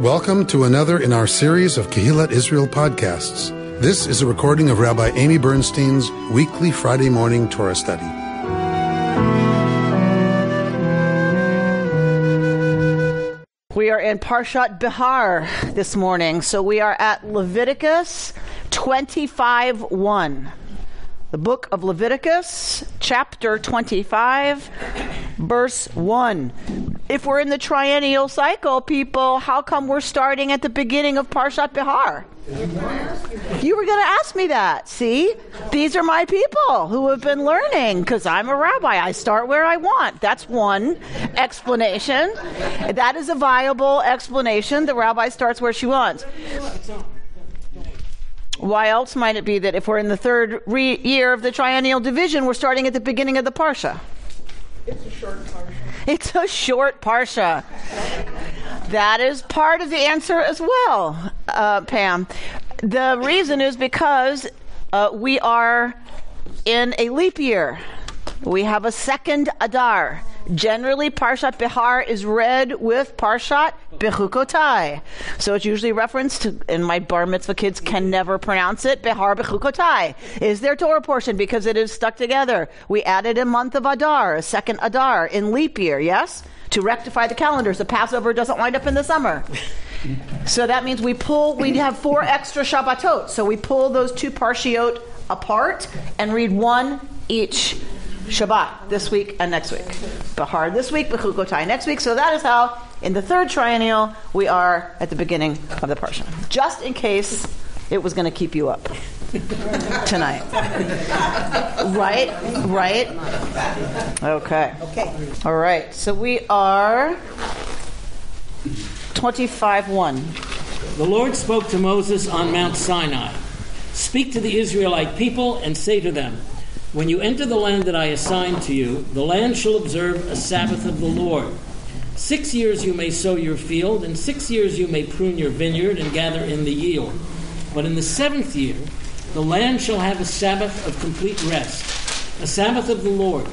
Welcome to another in our series of Kehillat Israel podcasts. This is a recording of Rabbi Amy Bernstein's weekly Friday morning Torah study. We are in Parshat Behar this morning, so we are at Leviticus 25 1. The book of Leviticus, chapter 25, verse 1. If we're in the triennial cycle, people, how come we're starting at the beginning of Parshat Behar? You were going to ask me that. See? These are my people who have been learning because I'm a rabbi. I start where I want. That's one explanation. That is a viable explanation. The rabbi starts where she wants. Why else might it be that if we're in the third re- year of the triennial division, we're starting at the beginning of the parsha? It's a short parsha. It's a short parsha. That is part of the answer as well, uh, Pam. The reason is because uh, we are in a leap year. We have a second Adar. Generally, Parshat Behar is read with Parshat Bechukotai. So it's usually referenced, and my bar mitzvah kids can never pronounce it, Behar Bechukotai is their Torah portion because it is stuck together. We added a month of Adar, a second Adar in leap year, yes? To rectify the calendars. The Passover doesn't wind up in the summer. So that means we pull, we have four extra Shabbatot. So we pull those two Parshiot apart and read one each Shabbat this week and next week. Behar this week, Bechukotai next week. So that is how, in the third triennial, we are at the beginning of the Parsha. Just in case it was going to keep you up tonight. right? Right? Okay. Okay. All right. So we are 25 1. The Lord spoke to Moses on Mount Sinai Speak to the Israelite people and say to them, When you enter the land that I assign to you, the land shall observe a Sabbath of the Lord. Six years you may sow your field, and six years you may prune your vineyard and gather in the yield. But in the seventh year, the land shall have a Sabbath of complete rest, a Sabbath of the Lord.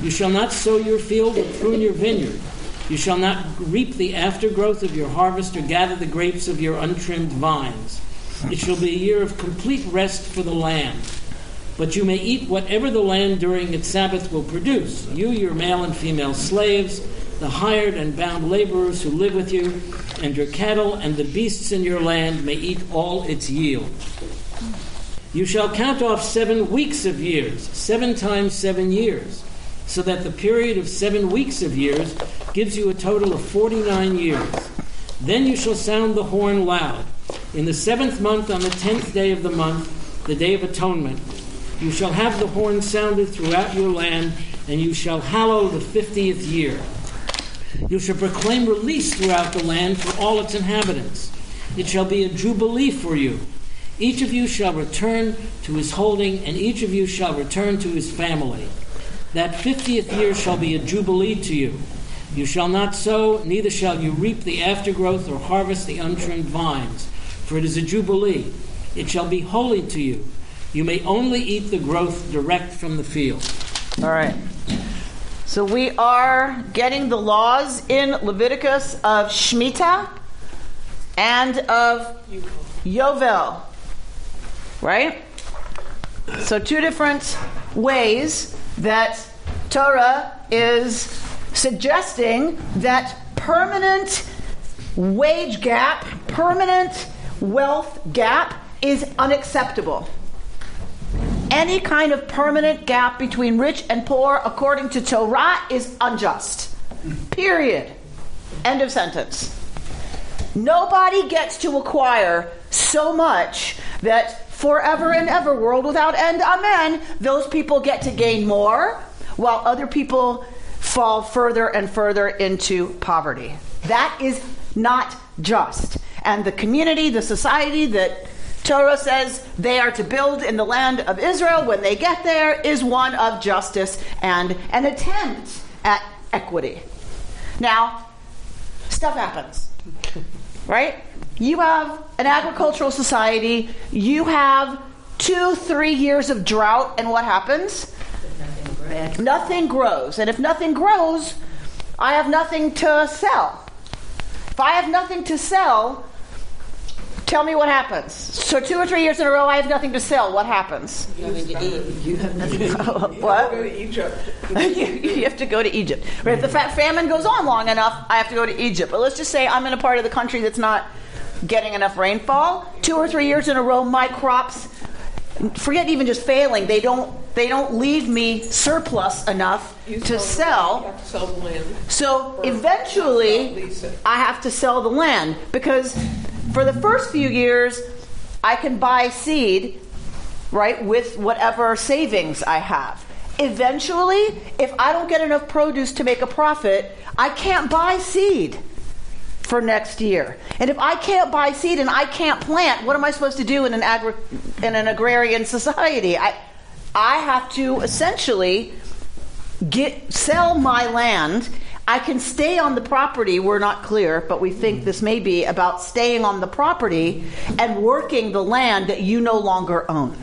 You shall not sow your field or prune your vineyard. You shall not reap the aftergrowth of your harvest or gather the grapes of your untrimmed vines. It shall be a year of complete rest for the land. But you may eat whatever the land during its Sabbath will produce, you, your male and female slaves, the hired and bound laborers who live with you, and your cattle and the beasts in your land may eat all its yield. You shall count off seven weeks of years, seven times seven years, so that the period of seven weeks of years gives you a total of 49 years. Then you shall sound the horn loud. In the seventh month, on the tenth day of the month, the day of atonement, you shall have the horn sounded throughout your land, and you shall hallow the fiftieth year. You shall proclaim release throughout the land for all its inhabitants. It shall be a jubilee for you. Each of you shall return to his holding, and each of you shall return to his family. That fiftieth year shall be a jubilee to you. You shall not sow, neither shall you reap the aftergrowth or harvest the untrimmed vines, for it is a jubilee. It shall be holy to you. You may only eat the growth direct from the field. All right. So we are getting the laws in Leviticus of Shemitah and of Yovel. Right? So two different ways that Torah is suggesting that permanent wage gap, permanent wealth gap is unacceptable. Any kind of permanent gap between rich and poor, according to Torah, is unjust. Period. End of sentence. Nobody gets to acquire so much that forever and ever, world without end, amen, those people get to gain more, while other people fall further and further into poverty. That is not just. And the community, the society that Torah says they are to build in the land of Israel when they get there is one of justice and an attempt at equity. Now, stuff happens, right? You have an agricultural society, you have two, three years of drought, and what happens? Nothing grows. nothing grows. And if nothing grows, I have nothing to sell. If I have nothing to sell, tell me what happens. So two or three years in a row, I have nothing to sell. What happens? You have nothing. to what? Go to Egypt. you, you have to go to Egypt. Right? If the fa- famine goes on long enough, I have to go to Egypt. But let's just say I'm in a part of the country that's not getting enough rainfall. Two or three years in a row, my crops, forget even just failing, they don't they don't leave me surplus enough You to You sell. have to sell the land. So eventually, lease. I have to sell the land because for the first few years, I can buy seed, right, with whatever savings I have. Eventually, if I don't get enough produce to make a profit, I can't buy seed for next year. And if I can't buy seed and I can't plant, what am I supposed to do in an agri- in an agrarian society? I I have to essentially get sell my land. I can stay on the property. We're not clear, but we think this may be about staying on the property and working the land that you no longer own.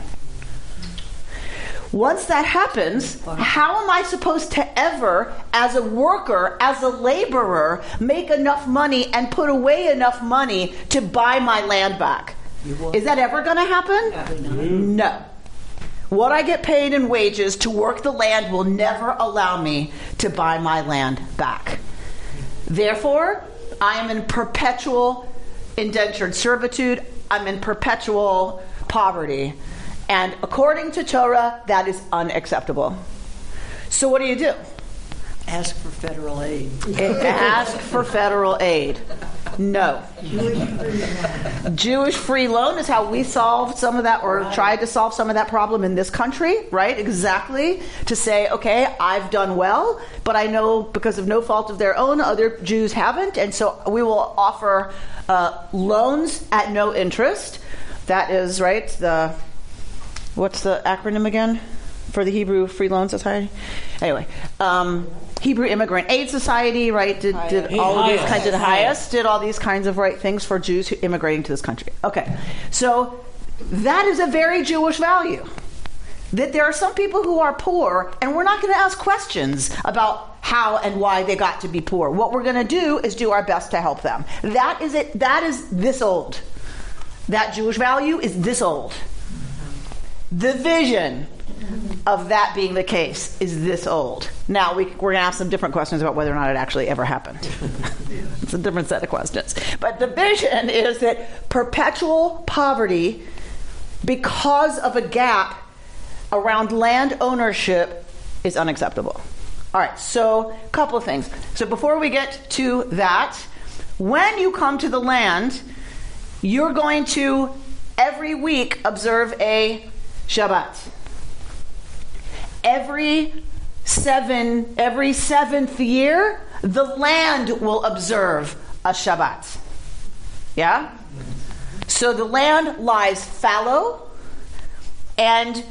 Once that happens, how am I supposed to ever, as a worker, as a laborer, make enough money and put away enough money to buy my land back? Is that ever going to happen? No. What I get paid in wages to work the land will never allow me to buy my land back. Therefore, I am in perpetual indentured servitude. I'm in perpetual poverty. And according to Torah, that is unacceptable. So, what do you do? Ask for federal aid. Ask for federal aid. No. Jewish free loan is how we solved some of that, or tried to solve some of that problem in this country, right? Exactly. To say, okay, I've done well, but I know because of no fault of their own, other Jews haven't, and so we will offer uh, loans at no interest. That is, right, the, what's the acronym again? For the Hebrew Free Loan Society? Anyway, um, Hebrew Immigrant Aid Society, right, did, did all of these kinds of, Highest. highest, did all these kinds of right things for Jews who immigrating to this country. Okay, so that is a very Jewish value. That there are some people who are poor, and we're not going to ask questions about how and why they got to be poor. What we're going to do is do our best to help them. That is it. That is this old. That Jewish value is this old. The vision of that being the case is this old. Now we, we're going to ask some different questions about whether or not it actually ever happened. it's a different set of questions. But the vision is that perpetual poverty, because of a gap around land ownership, is unacceptable. All right, so a couple of things. So before we get to that, when you come to the land, you're going to every week observe a Shabbat every seven every seventh year the land will observe a shabbat. Yeah? So the land lies fallow and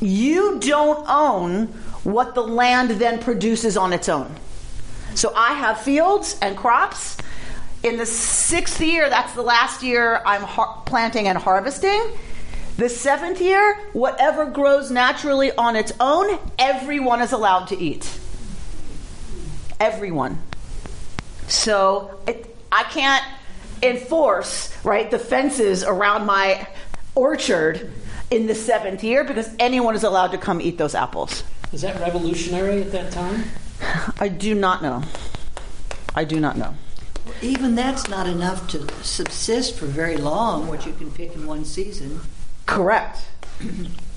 you don't own what the land then produces on its own. So i have fields and crops. In the sixth year that's the last year i'm har- planting and harvesting the seventh year, whatever grows naturally on its own, everyone is allowed to eat. Everyone. So it, I can't enforce right the fences around my orchard in the seventh year because anyone is allowed to come eat those apples. Was that revolutionary at that time? I do not know. I do not know. Even that's not enough to subsist for very long, what you can pick in one season. Correct.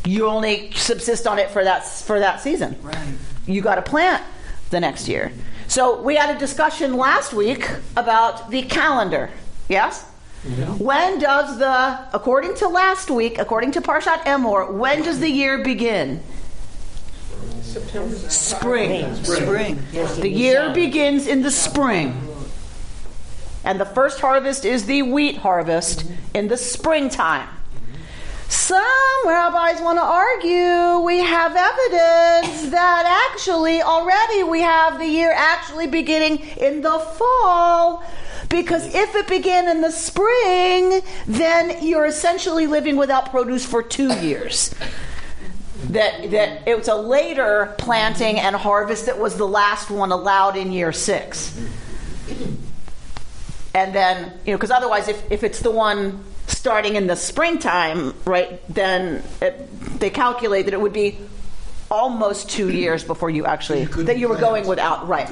You only subsist on it for that for that season. Right. you got to plant the next year. So we had a discussion last week about the calendar. Yes? Yeah. When does the, according to last week, according to Parshat Emor, when does the year begin? September. Spring. Spring. The year begins in the spring. And the first harvest is the wheat harvest in the springtime. Some rabbis want to argue we have evidence that actually already we have the year actually beginning in the fall. Because if it began in the spring, then you're essentially living without produce for two years. That, that it was a later planting and harvest that was the last one allowed in year six. and then you know because otherwise if, if it's the one starting in the springtime right then it, they calculate that it would be almost two years before you actually that you were going without right.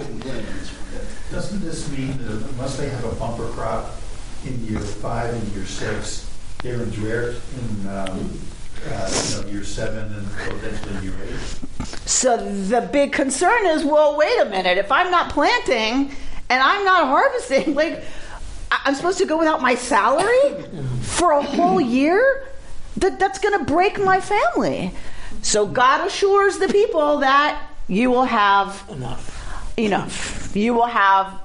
Doesn't this mean that unless they have a bumper crop in year five and year six, they're in drought in, um, uh, you know, year seven and potentially year eight? so the big concern is well wait a minute if i'm not planting and i'm not harvesting like I- i'm supposed to go without my salary for a whole year that, that's going to break my family so god assures the people that you will have Enough. enough. You will have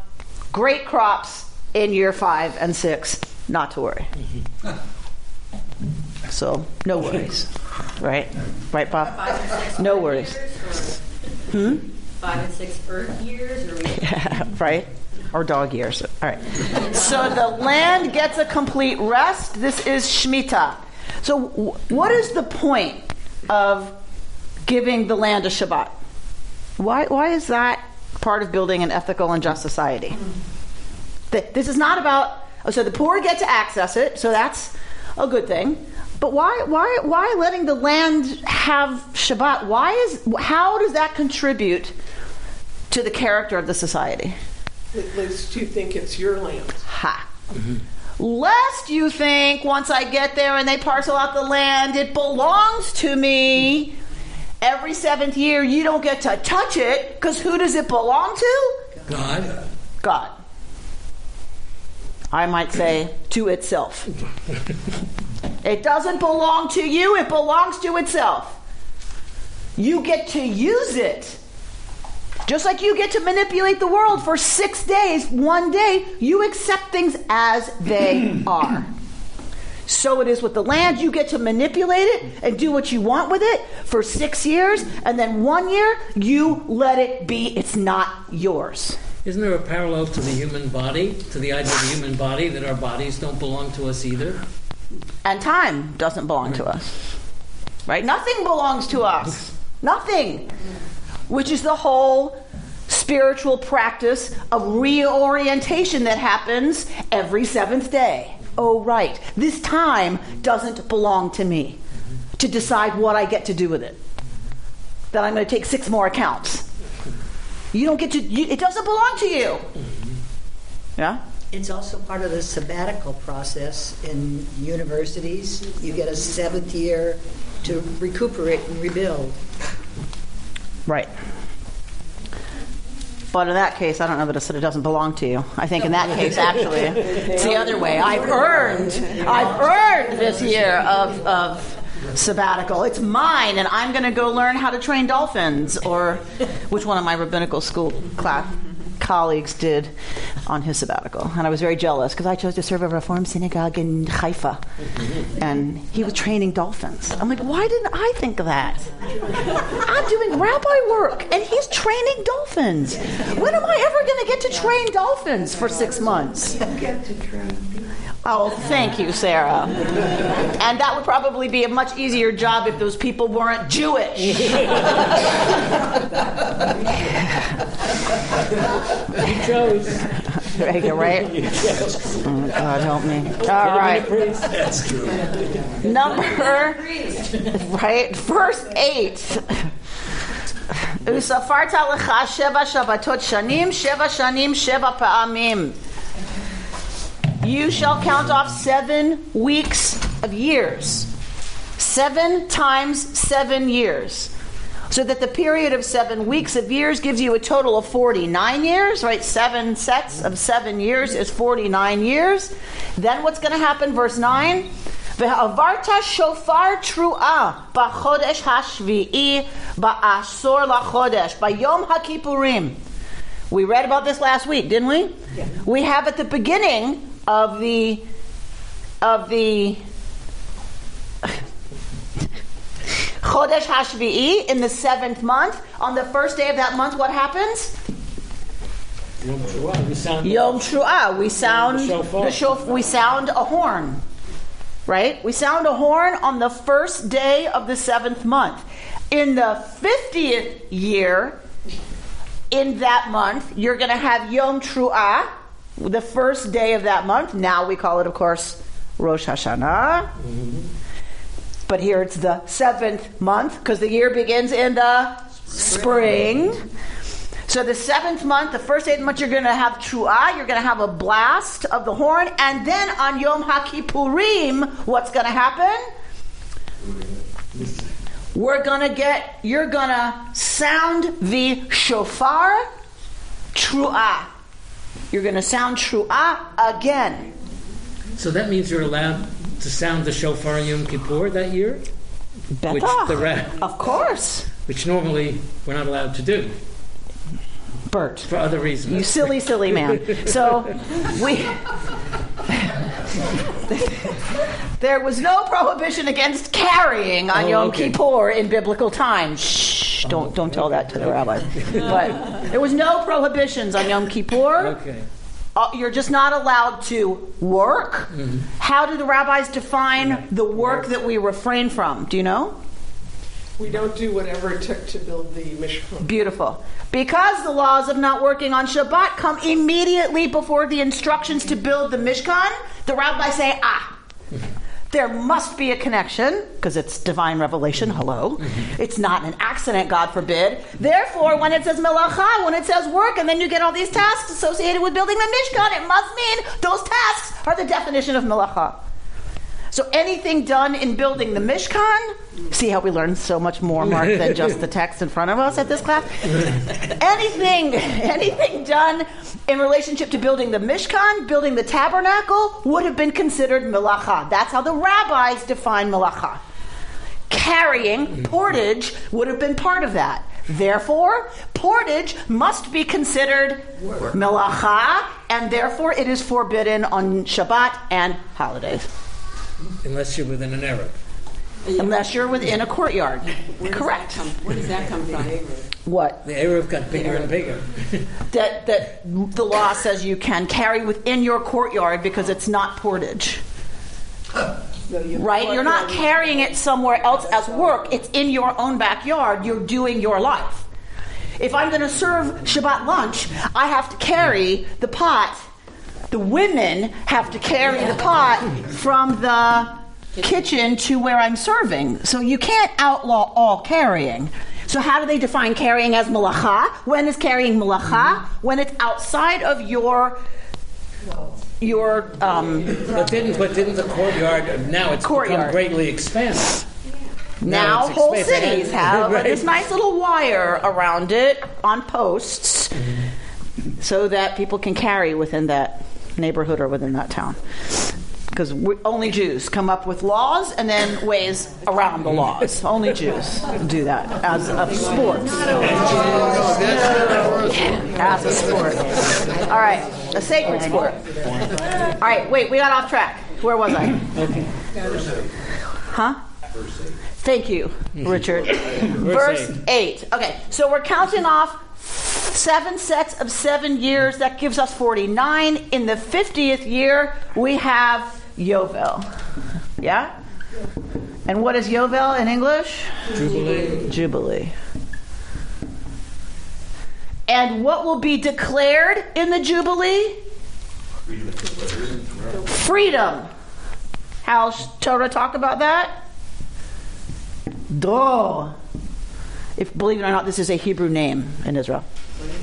great crops in year five and six. Not to worry. Mm-hmm. So no worries, right? Right, Bob? Five six No worries. years, or hmm? Five and six Earth years, or we right? Or dog years. All right. So the land gets a complete rest. This is Shemitah. So, wh- what is the point of giving the land a Shabbat? Why, why is that part of building an ethical and just society? That this is not about. oh, So the poor get to access it. So that's a good thing. But why, why, why letting the land have Shabbat? Why is how does that contribute to the character of the society? At least you think it's your land. Ha. Lest you think once I get there and they parcel out the land, it belongs to me. Every seventh year, you don't get to touch it because who does it belong to? God. God. I might say to itself. it doesn't belong to you, it belongs to itself. You get to use it. Just like you get to manipulate the world for six days, one day, you accept things as they are. So it is with the land. You get to manipulate it and do what you want with it for six years, and then one year, you let it be. It's not yours. Isn't there a parallel to the human body, to the idea of the human body, that our bodies don't belong to us either? And time doesn't belong to us. Right? Nothing belongs to us. Nothing. Which is the whole spiritual practice of reorientation that happens every seventh day. Oh, right. This time doesn't belong to me to decide what I get to do with it. That I'm going to take six more accounts. You don't get to, you, it doesn't belong to you. Yeah? It's also part of the sabbatical process in universities. You get a seventh year to recuperate and rebuild. Right. But in that case, I don't know that it doesn't belong to you. I think in that case, actually, it's the other way. I've earned, I've earned this year of, of sabbatical. It's mine, and I'm going to go learn how to train dolphins, or which one of my rabbinical school class colleagues did on his sabbatical. And I was very jealous because I chose to serve a Reform synagogue in Haifa, and he was training dolphins. I'm like, why didn't I think of that? I'm doing rabbi work, and he's training dolphins. When am I ever going to get to train dolphins for six months? Oh, thank you, Sarah. And that would probably be a much easier job if those people weren't Jewish. You chose. right, you're right? Oh, God help me. All right. That's true. Number, right, verse 8. וספרת לך שבע שבתות שנים, שבע שנים, שבע פעמים. You shall count off seven weeks of years. Seven times seven years. So that the period of seven weeks of years gives you a total of 49 years, right? Seven sets of seven years is 49 years. Then what's going to happen? Verse 9. ועברת שופר תרועה בחודש השביעי בעשור לחודש, ביום הכיפורים. We read about this last week, didn't we? We have at the beginning of the of the Chodesh Hashvi'i in the seventh month. On the first day of that month, what happens? Yom Teruah, we sound Yom Truah. We sound The shofar. the shof- We sound a horn, right? We sound a horn on the first day of the seventh month. In the fiftieth year, in that month, you're going to have Yom Truah, the first day of that month. Now we call it, of course, Rosh Hashanah. But here it's the seventh month because the year begins in the spring. So the seventh month, the first day of the month, you're going to have Truah, you're going to have a blast of the horn, and then on Yom HaKippurim, what's going to happen? We're to get, you're to sound the shofar Truah. You're to sound Truah again. So that means you're allowed to sound the shofar on Yom Kippur that year, which the ra- Of course. which normally we're not allowed to do Bert. for other reasons. You silly, silly man. So we. there was no prohibition against carrying on Oh, Yom okay. Kippur in biblical times. Shh! Don't don't tell that to the rabbi. But there was no prohibitions on Yom Kippur. Okay. Uh, you're just not allowed to work. How do the rabbis define the work that we refrain from? Do you know? We don't do whatever it took to build the Mishkan. Beautiful. Because the laws of not working on Shabbat come immediately before the instructions to build the Mishkan, the rabbis say, ah, there must be a connection, because it's divine revelation, hello. It's not an accident, God forbid. Therefore, when it says melacha, when it says work, and then you get all these tasks associated with building the Mishkan, it must mean those tasks are the definition of melacha. So anything done in building the Mishkan, see how we learn so much more, Mark, than just the text in front of us at this class? anything, anything done in relationship to building the Mishkan, building the tabernacle, would have been considered melacha. That's how the rabbis define melacha. Carrying, portage, would have been part of that. Therefore, portage must be considered melacha, and therefore it is forbidden on Shabbat and holidays. Unless you're within an eruv. Unless you're within a courtyard. Correct. Where does that come from? What? The eruv got bigger and bigger. That that the law says you can carry within your courtyard because it's not portage. Right? You're not carrying it somewhere else as work. It's in your own backyard. You're doing your life. If I'm going to serve Shabbat lunch, I have to carry the pot. The women have to carry the pot from the kitchen to where I'm serving. So you can't outlaw all carrying. So how do they define carrying as malacha? When is carrying malacha? When it's outside of your your um, But didn't but didn't the courtyard now it's Courtyard. become greatly expanded. Now, it's whole cities have Right. this nice little wire around it on posts so that people can carry within that neighborhood or within that town. Because only Jews come up with laws and then ways around the laws. Only Jews do that as a sport. As a sport. All right, a sacred sport. All right, wait, we got off track. Where was I? Huh? Thank you, Richard. Verse 8. Okay, so we're counting off seven sets of seven years. That gives us 49. In the 50th year, we have Yovel. Yeah? And what is Yovel in English? Jubilee. Jubilee. And what will be declared in the Jubilee? Freedom. How's Torah talk about that? Dor. If believe it or not, this is a Hebrew name in Israel.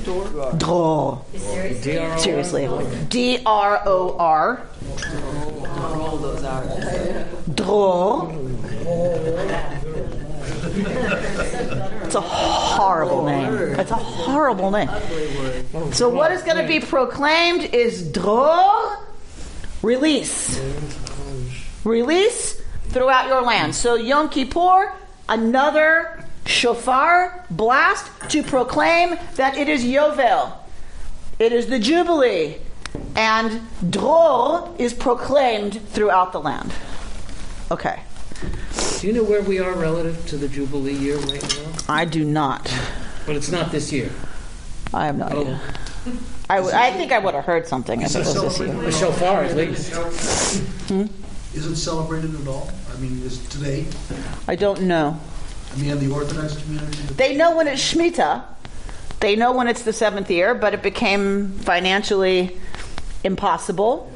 Dor. DRO. Seriously. D R O R. Dror. It's a horrible name. It's a horrible name. So what is going to be proclaimed is dror, release. Release throughout your land. So Yom Kippur, another shofar blast to proclaim that it is Yovel. It is the Jubilee. And dror is proclaimed throughout the land. Okay. Do you know where we are relative to the Jubilee year right now? I do not. But it's not this year. I have no Oh. idea. I, w- I think I would have heard something if it was this year. The shofar, at least. Hmm? Hmm? Is it celebrated at all? I mean, is today, I don't know. I mean, the Orthodox community? They know when it's Shemitah. They know when it's the seventh year, but it became financially impossible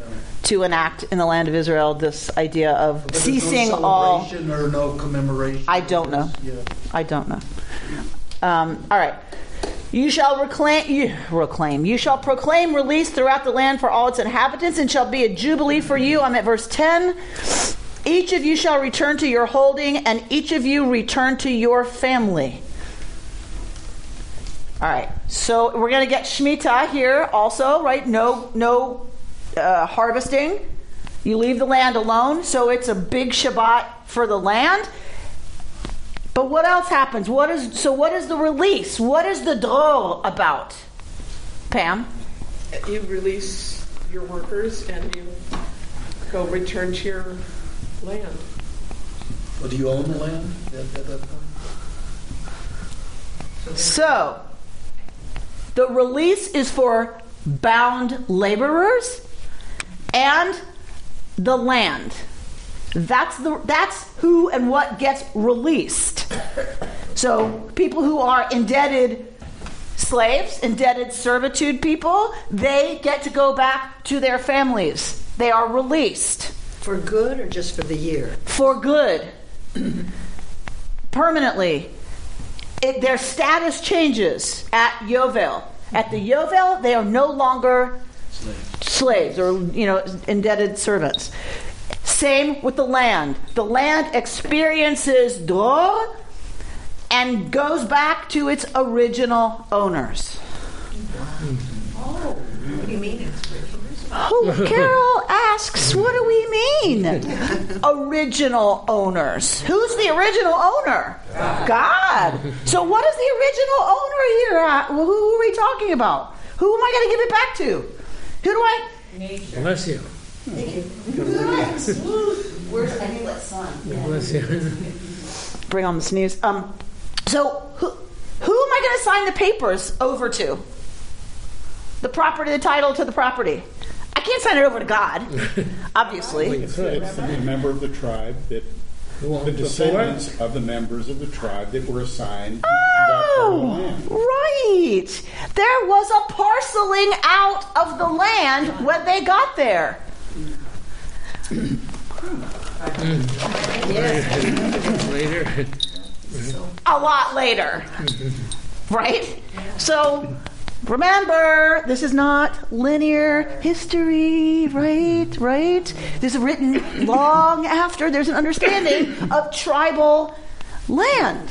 to enact in the land of Israel this idea of But ceasing no all. or no commemoration? I don't know. Yeah. I don't know. Um, all right. You shall reclaim, you, reclaim. You shall proclaim release throughout the land for all its inhabitants, and shall be a jubilee for you. I'm at verse ten. Each of you shall return to your holding, and each of you return to your family. All right. So we're going to get Shemitah here also, right? No, no uh, harvesting. You leave the land alone. So it's a big Shabbat for the land. But what else happens? What is so? What is the release? What is the dror about? Pam, You release your workers and you go return to your land. Well, do you own the land at, at that time? so the release is for bound laborers and the land. That's the that's who and what gets released. So people who are indebted slaves, indebted servitude people, they get to go back to their families. They are released For good or just for the year? for good, permanently. It, their status changes at Yovel. At the Yovel, they are no longer slaves or you know indebted servants. Same with the land. The land experiences dror and goes back to its original owners. Oh, What do you mean? Oh, Carol asks, what do we mean? original owners. Who's the original owner? God. So, what is the original owner here? Uh, Who, who are we talking about? Who am I going to give it back to? Who do I? Bless you. Thank you. Where's Amulet's son? Bless you. Bring on the sneeze. Um, so, who, who am I going to sign the papers over to? The property, the title to the property. I can't sign it over to God, obviously. It's the member of the tribe that, the descendants of the members of the tribe that were assigned that part of the Oh, right. There was a parceling out of the land when they got there. Later. A lot later. Right? So remember, this is not linear history, right? Right? This is written long after there's an understanding of tribal land.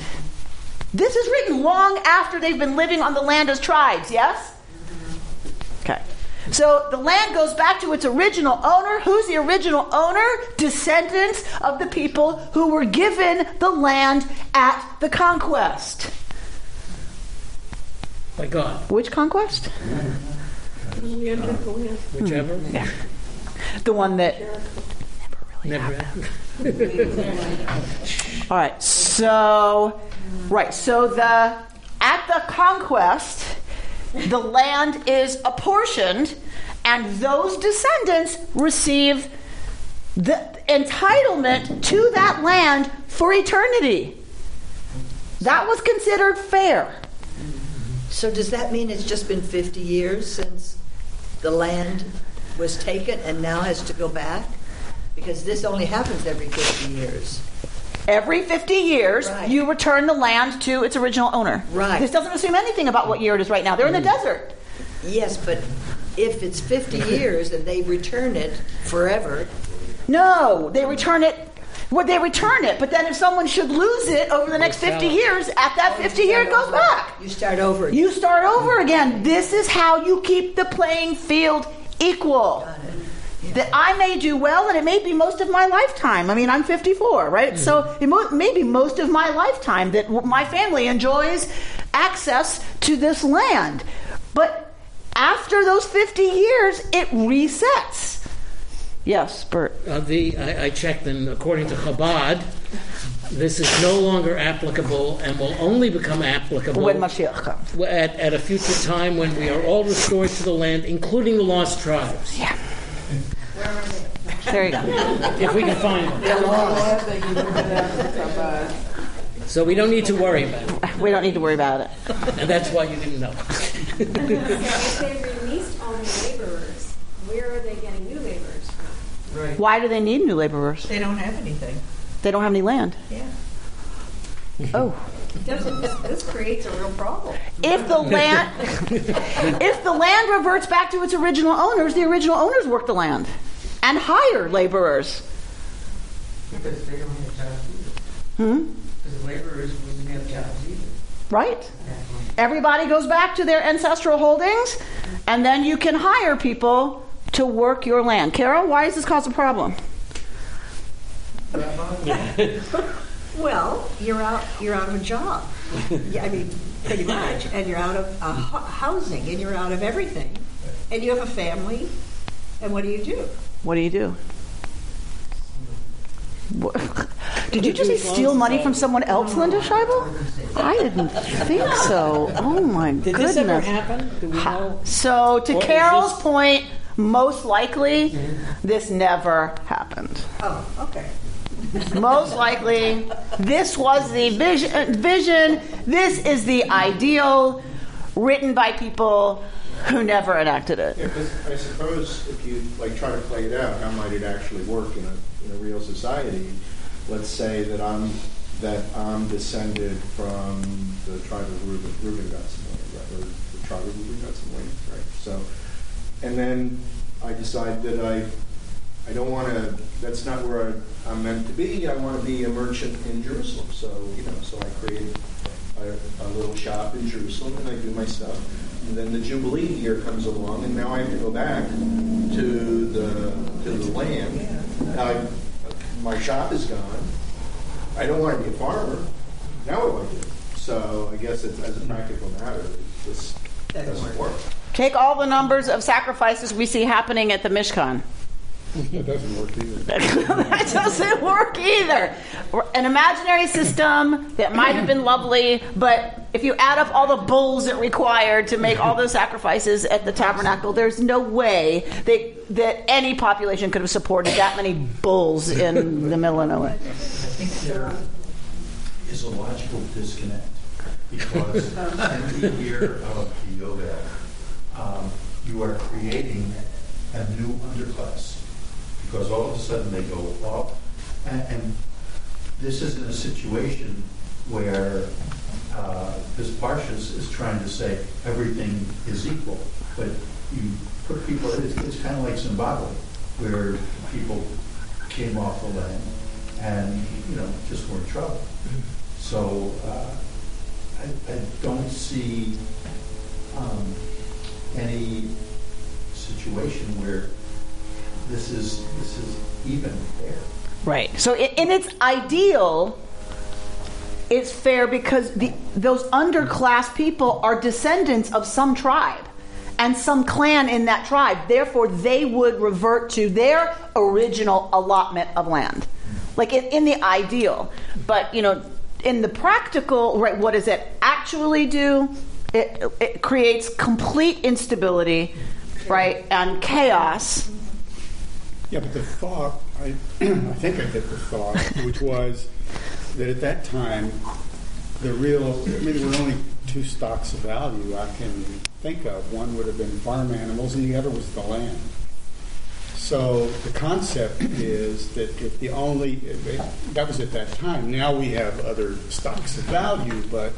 This is written long after they've been living on the land as tribes, yes? Okay. So the land goes back to its original owner. Who's the original owner? Descendants of the people who were given the land at the conquest. By God. Which conquest? We entered the The one that. Never. Really happened. All right. So, right. So the at the conquest, the land is apportioned, and those descendants receive the entitlement to that land for eternity. That was considered fair. So does that mean it's just been 50 years since the land was taken and now has to go back? Because this only happens every 50 years. Every 50 years, Right. you return the land to its original owner. Right. This doesn't assume anything about what year it is right now. They're in the hmm. desert. Yes, but if it's 50 years and they return it forever, No, they return it. Well, they return it, but then if someone should lose it over the next 50 years, at that 50 year, it goes back. you start over again. You start over again. This is how you keep the playing field equal. That I may do well, and it may be most of my lifetime. I mean, I'm 54, right? Mm-hmm. So it mo- may be most of my lifetime that w- my family enjoys access to this land. But after those 50 years, it resets. Yes, Bert. Uh, the I, I checked, and according to Chabad, this is no longer applicable and will only become applicable When Mashiach comes. at, at a future time when we are all restored to the land, including the lost tribes, Yeah. There you go. if we can find them. Glad that you looked at that. So we don't need to worry about it, We don't need to worry about it. and that's why you didn't know. If they released all the laborers, where Right. Why do they need new laborers? They don't have anything. They don't have any land. Yeah. Oh. This, this creates a real problem. If the land if the land reverts back to its original owners, the original owners work the land and hire laborers. Because they don't have jobs either. Hmm? Because laborers wouldn't have jobs either. Right? Everybody goes back to their ancestral holdings, and then you can hire people to work your land. Carol, why does this cause a problem? Well, you're out. You're out of a job. Yeah, I mean, pretty much, and you're out of uh, housing, and you're out of everything, and you have a family. And what do you do? What do you do? Did you just say steal money from someone else, Linda Scheibel? I didn't think so. Oh my Did goodness. this ever happen? Do we know? So, to Or Carol's point, most likely this never happened. Oh, okay. Most likely, this was the vision, vision. This is the ideal written by people who never enacted it. Yeah, 'cause I suppose if you like try to play it out, how might it actually work in a, in a real society? Let's say that I'm that I'm descended from the tribe of Reuben. Reuben got some land, right? Or the tribe of Reuben got some land, right? So, and then I decide that I I don't want to. That's not where I, I'm meant to be. I want to be a merchant in Jerusalem. So you know, so I create a, a little shop in Jerusalem and I do my stuff. And then the Jubilee year comes along, and now I have to go back to the to the land. I, my shop is gone. I don't want to be a farmer. Now what do I do? So I guess it's, as a practical matter, this doesn't work. Take all the numbers of sacrifices we see happening at the Mishkan. That doesn't work either. that doesn't work either. An imaginary system that might have been lovely, but if you add up all the bulls it required to make all those sacrifices at the tabernacle, there's no way they, that any population could have supported that many bulls in the middle of nowhere. I think there is a logical disconnect because in the year of the Yovel, um, you are creating a new underclass because all of a sudden they go up, and, and this isn't a situation where uh, this Parshas is trying to say everything is equal, but you put people. It's, it's kind of like Zimbabwe, where people came off the land and you know just were in trouble. So uh, I, I don't see um, any situation where this is this is even fair. Right. So in, in its ideal, it's fair because the, those underclass people are descendants of some tribe and some clan in that tribe. Therefore, they would revert to their original allotment of land, like in, in the ideal. But you know, in the practical, right? What does it actually do? It, it creates complete instability, right, and chaos. Yeah, but the thought, I, I think I get the thought, which was that at that time, the real, I mean, there were only two stocks of value I can think of. One would have been farm animals, and the other was the land. So the concept is that if the only, that was at that time. Now we have other stocks of value, but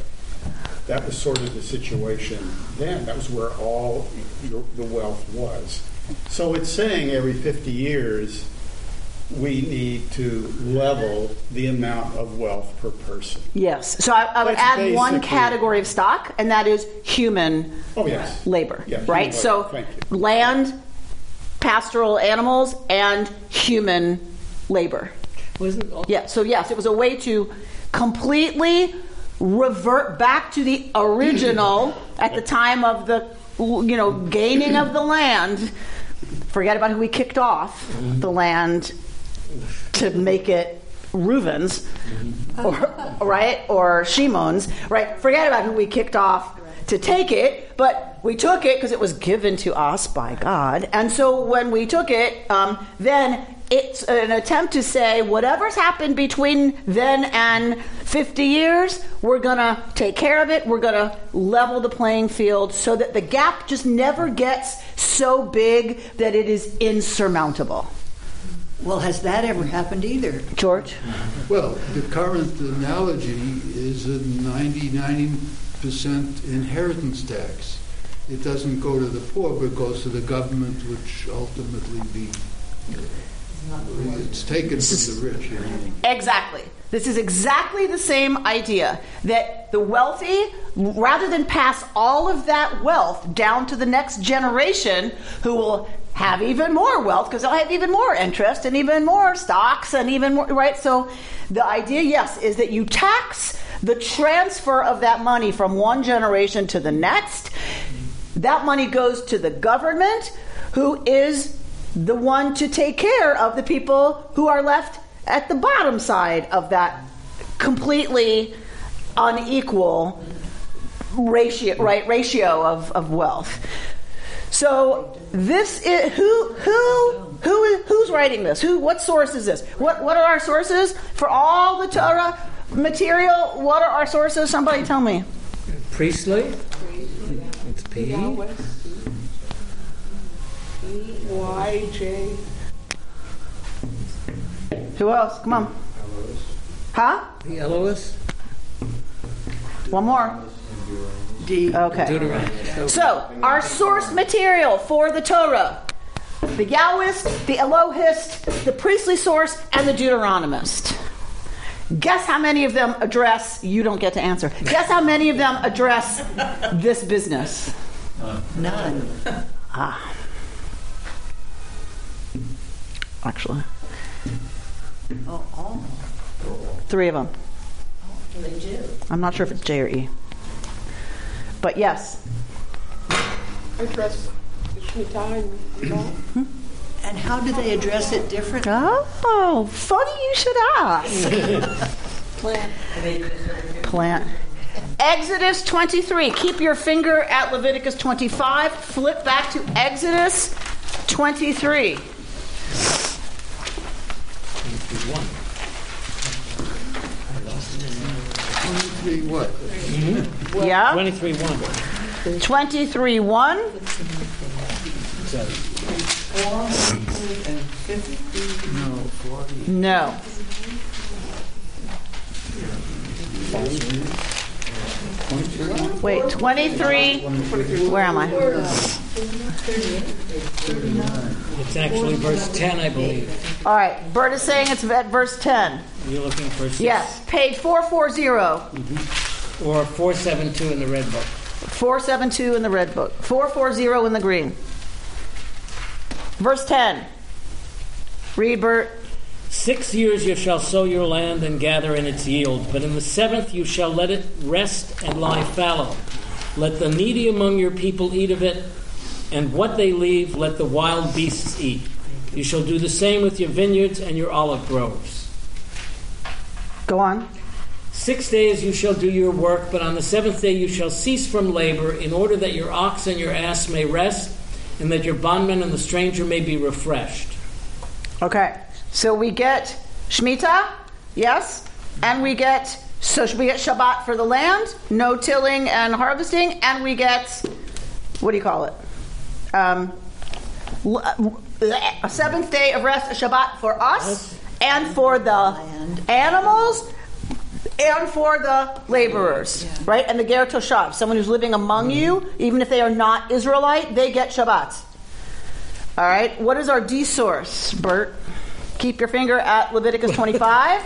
that was sort of the situation then. That was where all your, the wealth was. So it's saying every 50 years we need to level the amount of wealth per person. Yes. So I, I would That's add one category of stock, and that is human Oh, yes. labor. Yeah, human right? labor. So land, pastoral animals, and human labor. Wasn't Yeah. So yes, it was a way to completely revert back to the original at the time of the you know gaining of the land. Forget about who we kicked off mm-hmm. the land to make it Reuven's, or, right, or Shimon's, right? Forget about who we kicked off to take it, but we took it because it was given to us by God. And so when we took it, um, then it's an attempt to say whatever's happened between then and 50 years, we're going to take care of it. We're going to level the playing field so that the gap just never gets so big that it is insurmountable. Well, has that ever happened either? George? Well, the current analogy is a 90, 90% inheritance tax. It doesn't go to the poor, but goes to the government, which ultimately be, it's taken from the rich. Exactly. This is exactly the same idea that the wealthy, rather than pass all of that wealth down to the next generation who will have even more wealth because they'll have even more interest and even more stocks and even more, right? So the idea, yes, is that you tax the transfer of that money from one generation to the next. That money goes to the government, who is the one to take care of the people who are left at the bottom side of that completely unequal ratio, right? Ratio of, of wealth. So this is who who who who's writing this? Who what source is this? What what are our sources for all the Torah material? What are our sources? Somebody tell me. Priestly. P. Y J. Who else? Come on. Huh? The Elohist. One more. D. Okay. So, our source material for the Torah the Yahwist, the Elohist, the priestly source, and the Deuteronomist. Guess how many of them address, you don't get to answer. Guess how many of them address this business? None. Ah. Actually, Oh, all. three of them. They do. I'm not sure if it's J or E. But yes. Address the Shemitah and all. And how do they address it differently? Oh, funny you should ask. Plant. Plant. Exodus 23. Keep your finger at Leviticus 25. Flip back to Exodus 23. One. Three what? Yeah? 23 1. 23 1. No, No. Wait, 23. Where am I? It's actually verse 10, I believe. All right, Bert is saying it's at verse 10. You're looking for six. Yes, page 440. Mm-hmm. Or 472 in the red book. 472 in the red book, 440 in the green. Verse 10. Read, Bert. Six years you shall sow your land and gather in its yield, but in the seventh you shall let it rest and lie fallow. Let the needy among your people eat of it, and what they leave let the wild beasts eat. You shall do the same with your vineyards and your olive groves. Go on. Six days you shall do your work, but on the seventh day you shall cease from labor, in order that your ox and your ass may rest, and that your bondman and the stranger may be refreshed. Okay, so we get Shemitah, yes, and we get so we get Shabbat for the land, no tilling and harvesting, and we get what do you call it? Um, a seventh day of rest, a Shabbat for us, and for the animals, and for the laborers, right? And the Ger Toshav, someone who's living among you, even if they are not Israelite, they get Shabbat. All right, what is our D source, Bert? Keep your finger at Leviticus 25.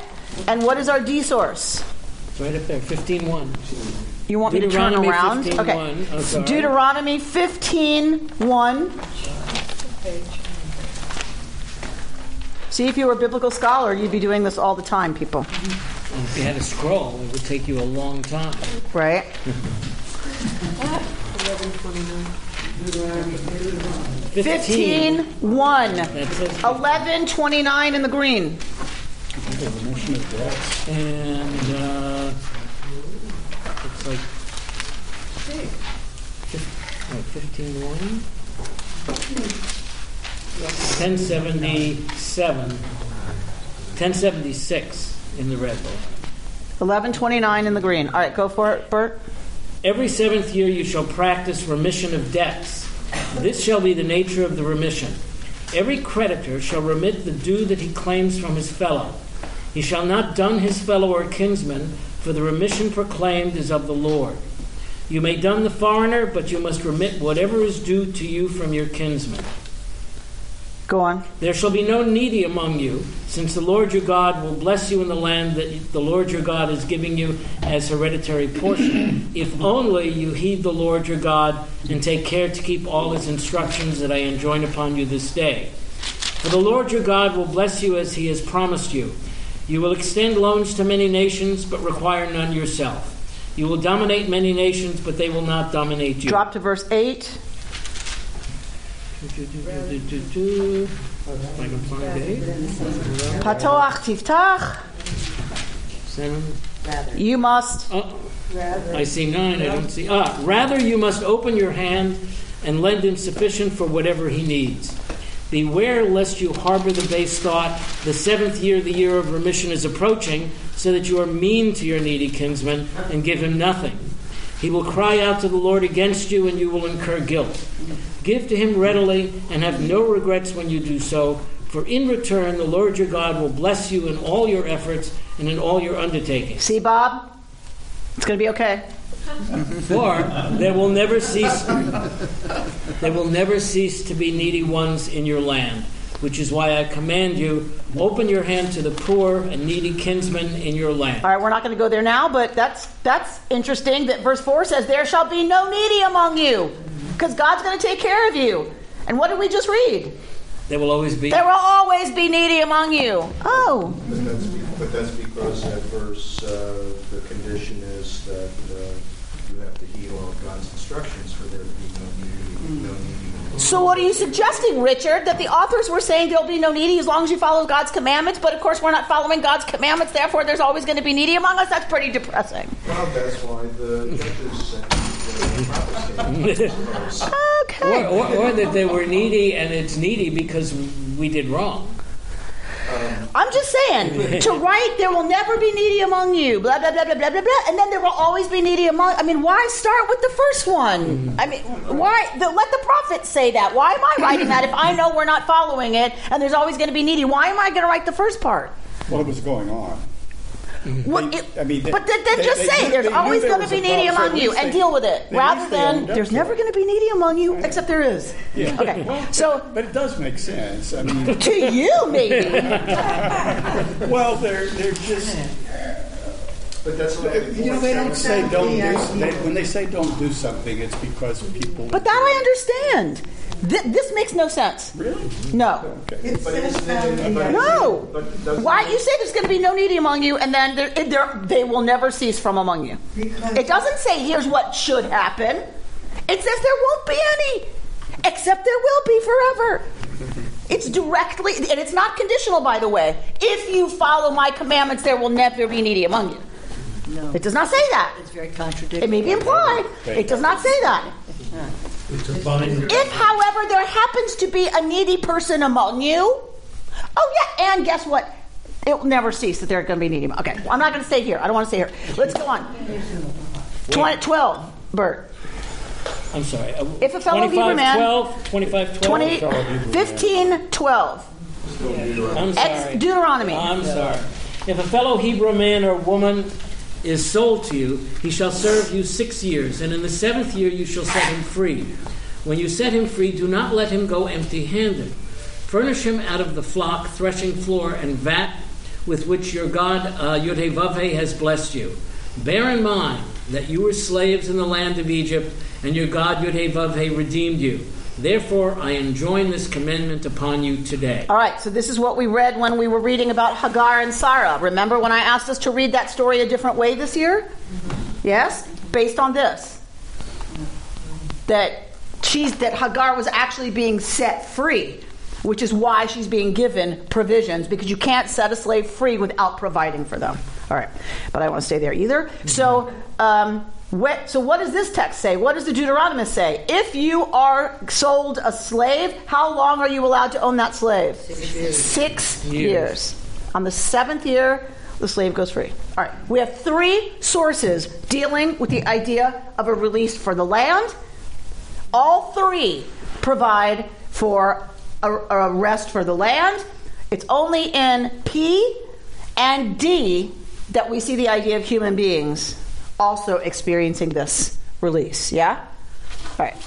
and what is our D source? It's right up there, 15.1. You want me to turn around? 15:1. Okay. Oh, sorry. Deuteronomy 15:1. See, if you were a biblical scholar, you'd be doing this all the time, people. And if you had a scroll, it would take you a long time. Right? 15 1. 11 29 in the green. And uh, it's like fif- oh, 15 1. 1077. 1076 in the red book. 11 29 in the green. All right, go for it, Bert. Every seventh year you shall practice remission of debts. This shall be the nature of the remission. Every creditor shall remit the due that he claims from his fellow. He shall not dun his fellow or kinsman, for the remission proclaimed is of the Lord. You may dun the foreigner, but you must remit whatever is due to you from your kinsman. Go on. There shall be no needy among you, since the Lord your God will bless you in the land that the Lord your God is giving you as hereditary portion, if only you heed the Lord your God and take care to keep all his instructions that I enjoin upon you this day. For the Lord your God will bless you as he has promised you. You will extend loans to many nations, but require none yourself. You will dominate many nations, but they will not dominate you. Drop to verse 8. If I can find. Patoach tiftach. Seven. You must. Oh, I see nine. I don't see. Ah, rather you must open your hand and lend him sufficient for whatever he needs. Beware lest you harbor the base thought, the seventh year, the year of remission, is approaching, so that you are mean to your needy kinsman and give him nothing. He will cry out to the Lord against you, and you will incur guilt. Give to him readily, and have no regrets when you do so, for in return the Lord your God will bless you in all your efforts and in all your undertakings. See, Bob? It's going to be okay. For there will never cease there will never cease to be needy ones in your land, which is why I command you, open your hand to the poor and needy kinsmen in your land. All right, we're not going to go there now, but that's that's interesting that verse 4 says there shall be no needy among you because God's going to take care of you. And what did we just read? There will always be There will always be needy among you. Oh. But that's, but that's because that verse, uh, the condition is that uh, you have to heed all of God's instructions for there to be no needy, no needy. So what are you suggesting, Richard? That the authors were saying there'll be no needy as long as you follow God's commandments, but of course we're not following God's commandments, therefore there's always going to be needy among us? That's pretty depressing. Well, that's why the judges and the prophets say, Okay. or, or, or that they were needy and it's needy because we did wrong. I'm just saying, to write, there will never be needy among you, blah, blah, blah, blah, blah, blah, blah, and then there will always be needy among I mean, why start with the first one? I mean, why? The, let the prophet say that. Why am I writing that if I know we're not following it and there's always going to be needy? Why am I going to write the first part? What was going on? Mm-hmm. What, They- it- I mean, they- but then, then they- just they say knew- there's they always going to be needy problem, among at you and they- deal with it, rather than there's never going to be needy among you, except there is. Yeah. Okay, so But it does make sense. I mean, to you maybe. well, they're they're just but that's what you know they don't say don't do they, when they say don't do something, it's because people. But that I understand. Th- this makes no sense. Really? No. Okay. But isn't it, but No. But Why you say there's going to be no needy among you, and then there, it- there, they will never cease from among you? Because It doesn't say here's what should happen. It says there won't be any, except there will be forever. It's directly, and it's not conditional, by the way. If you follow my commandments, there will never be needy among you. No. It does not say that. It's very contradictory. It may be implied. It does not say that. If, however, there happens to be a needy person among you, oh yeah, and guess what? It will never cease that there are going to be needy. Okay, well, I'm not going to stay here. I don't want to stay here. Let's go on. 20, 12, Bert. I'm sorry. uh, If a fellow 25, Hebrew man- 12, 25, 12. 20, 15, 12. I'm Ex sorry. Deuteronomy. I'm sorry. If a fellow Hebrew man or woman is sold to you, he shall serve you six years, and in the seventh year you shall set him free. When you set him free, do not let him go empty handed. Furnish him out of the flock, threshing floor, and vat with which your God, uh, has blessed you. Bear in mind that you were slaves in the land of Egypt, and your God, Yudhevavhe, redeemed you. Therefore, I enjoin this commandment upon you today. All right, so this is what we read when we were reading about Hagar and Sarah. Remember when I asked us to read that story a different way this year? Yes? Based on this. That she's that Hagar was actually being set free, which is why she's being given provisions because you can't set a slave free without providing for them. All right, but I don't want to stay there either. So, um, so what does this text say? What does the Deuteronomist say? If you are sold a slave, how long are you allowed to own that slave? Six years. Six Years. years. On the seventh year, the slave goes free. All right, we have three sources dealing with the idea of a release for the land. All three provide for a, a rest for the land. It's only in P and D that we see the idea of human beings also experiencing this release. Yeah? All right.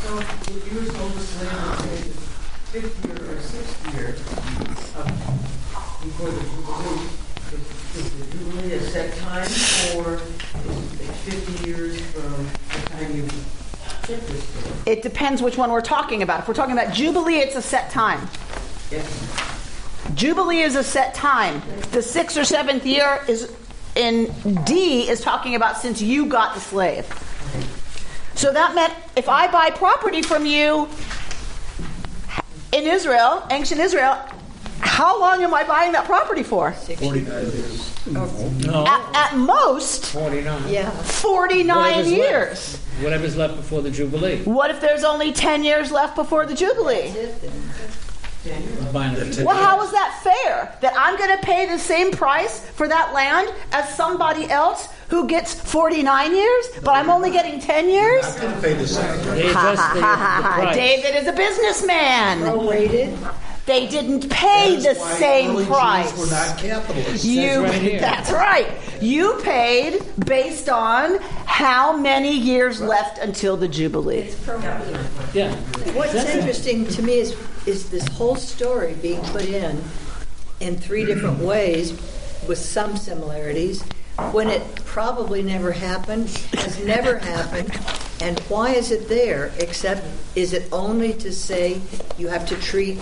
So if you were sold a slave in say, fifth year or sixth year of, before the Jubilee, is, the Jubilee a set time or is it 50 years from the time you get this? It depends which one we're talking about. If we're talking about Jubilee, it's a set time. Yes. Jubilee is a set time. The sixth or seventh year is in D is talking about since you got the slave. So that meant if I buy property from you in Israel, ancient Israel, how long am I buying that property for? 49 years. No. At, at most, 49. Yeah. 49 Whatever's years. Left. Whatever's left before the Jubilee. What if there's only 10 years left before the Jubilee? That's it then. Buying it. Well, how is that fair? That I'm going to pay the same price for that land as somebody else who gets 49 years, but I'm only getting 10 years? I'm going to pay the same. They Ha ha ha ha price. David is a businessman. Prorated. They didn't pay the same early Jews price. were not capitalists. You, right that's right. You paid based on how many years left until the Jubilee. Yeah. What's interesting to me is, is this whole story being put in in three different ways with some similarities when it probably never happened, has never happened, and why is it there except is it only to say you have to treat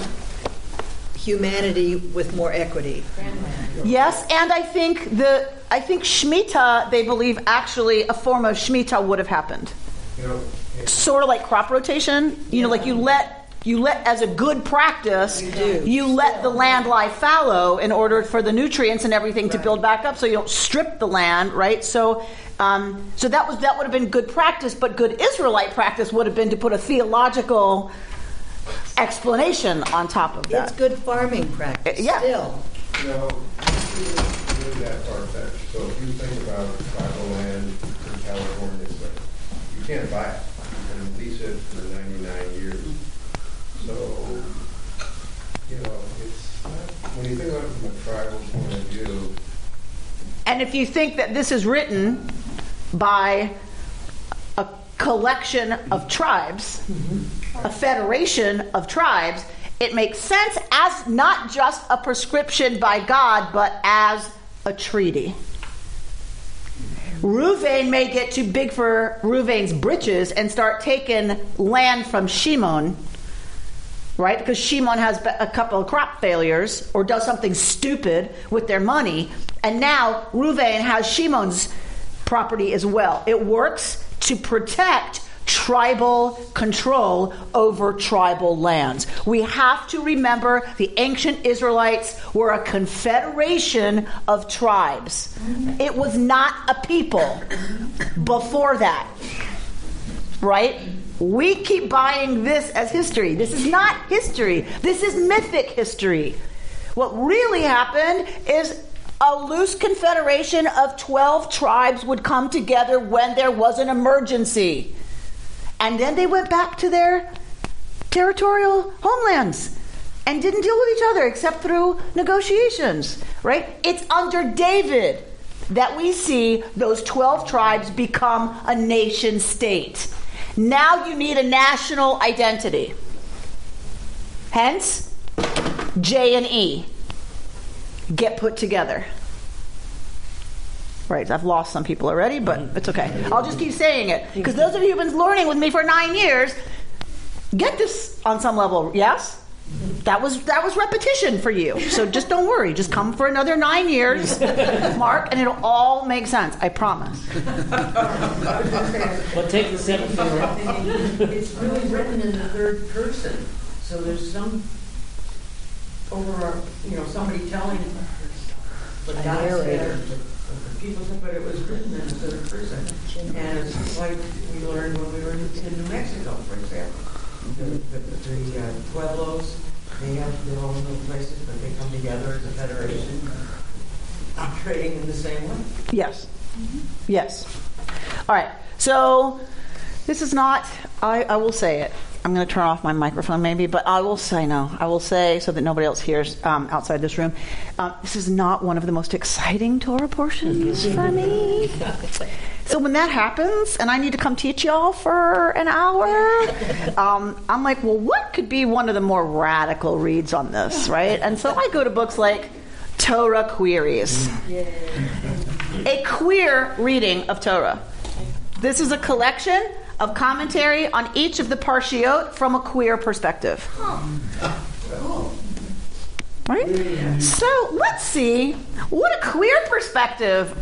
humanity with more equity? Yes, and I think the I think Shemitah, they believe actually a form of Shemitah would have happened. You know, Sort of like crop rotation. You know, like you let you let as a good practice, You you let the land lie fallow in order for the nutrients and everything to build back up, so you don't strip the land, right? So, um, so that was that would have been good practice, but good Israelite practice would have been to put a theological explanation on top of that. It's good farming practice Uh, yeah. still. No, really really that far-fetched. So if you think about tribal land in California, you can't buy it. You can lease it for 99 years. So, you know, it's, not- when you think about it from a tribal point of view, And if you think that this is written by a collection of tribes, a federation of tribes, it makes sense as not just a prescription by God, but as a treaty. Ruvain may get too big for Ruvain's britches and start taking land from Shimon, right? Because Shimon has a couple of crop failures or does something stupid with their money, and now Ruvain has Shimon's property as well. It works to protect tribal control over tribal lands. We have to remember the ancient Israelites were a confederation of tribes. It was not a people before that right? We keep buying this as history. This is not history. This is mythic history. What really happened is a loose confederation of 12 tribes would come together when there was an emergency. And then they went back to their territorial homelands and didn't deal with each other except through negotiations, right? It's under David that we see those 12 tribes become a nation state. Now you need a national identity. Hence, J and E get put together. Right, I've lost some people already, but it's okay. I'll just keep saying it. Because those of you who've been learning with me for nine years, get this on some level, yes? That was that was repetition for you. So just don't worry. Just come for another nine years, Mark, and it'll all make sense. I promise. But take the seventh year. It's really written in the third person, so there's some over, you know, somebody telling what A God narrator. said. People said, but it was written in the third person. And it's like we learned when we were in in New Mexico, for example. The, the, uh, Pueblos, they have their own little places, but they come together as a federation, operating in the same way. Yes. Yes. All right. So This is not, I, I will say it. I'm going to turn off my microphone maybe, but I will say no. I will say so that nobody else hears um, outside this room. Um, this is not one of the most exciting Torah portions for me. So when that happens, and I need to come teach y'all for an hour, um, I'm like, well, what could be one of the more radical reads on this, right? And so I go to books like Torah Queeries, a queer reading of Torah. This is a collection of commentary on each of the parshiot from a queer perspective. Right? So let's see what a queer perspective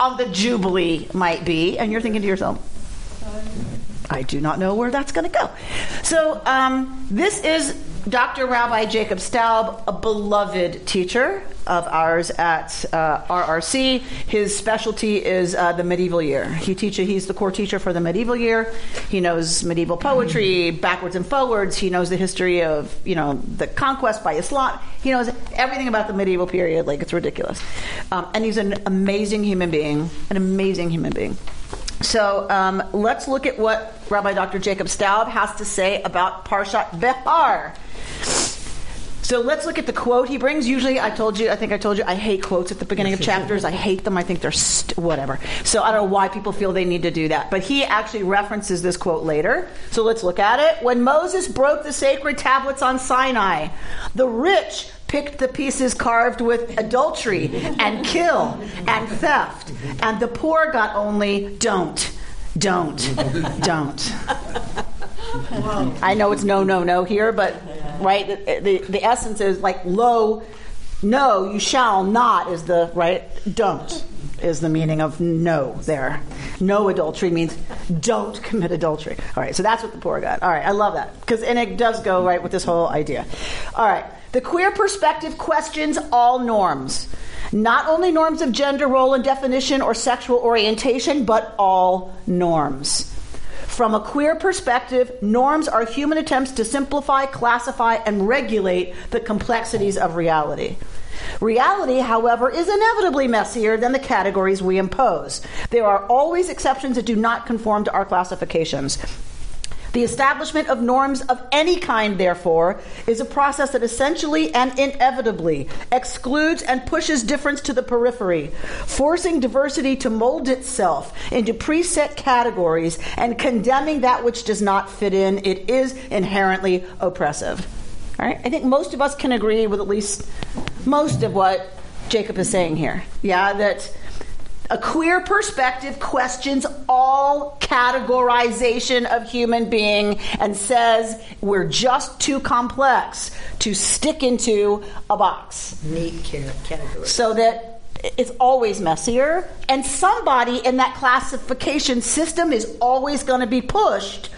of the Jubilee might be. And you're thinking to yourself, I do not know where that's going to go. So um, this is Dr. Rabbi Jacob Staub, a beloved teacher of ours at uh, RRC. His specialty is uh, the medieval year. He teaches. He's the core teacher for the medieval year. He knows medieval poetry backwards and forwards. He knows the history of you know the conquest by Islam. He knows everything about the medieval period. Like it's ridiculous. Um, and he's an amazing human being. An amazing human being. So um, let's look at what Rabbi Dr. Jacob Staub has to say about Parshat Behar. So let's look at the quote he brings. Usually, I told you, I think I told you, I hate quotes at the beginning of chapters. I hate them. I think they're st- whatever. So I don't know why people feel they need to do that. But he actually references this quote later. So let's look at it. When Moses broke the sacred tablets on Sinai, the rich picked the pieces carved with adultery and kill and theft, and the poor got only don't, don't, don't. I know it's no, no, no here, but right, the, the, the essence is like low, no, you shall not is the right, don't is the meaning of no there. No adultery means don't commit adultery. All right, so that's what the poor got. All right, I love that because and it does go right with this whole idea. All right, the queer perspective questions all norms. Not only norms of gender role and definition or sexual orientation, but all norms. From a queer perspective, norms are human attempts to simplify, classify, and regulate the complexities of reality. Reality, however, is inevitably messier than the categories we impose. There are always exceptions that do not conform to our classifications. The establishment of norms of any kind, therefore, is a process that essentially and inevitably excludes and pushes difference to the periphery, forcing diversity to mold itself into preset categories and condemning that which does not fit in. It is inherently oppressive. All right? I think most of us can agree with at least most of what Jacob is saying here. Yeah, that a queer perspective questions all categorization of human being and says we're just too complex to stick into a box. Neat category. So that it's always messier, and somebody in that classification system is always going to be pushed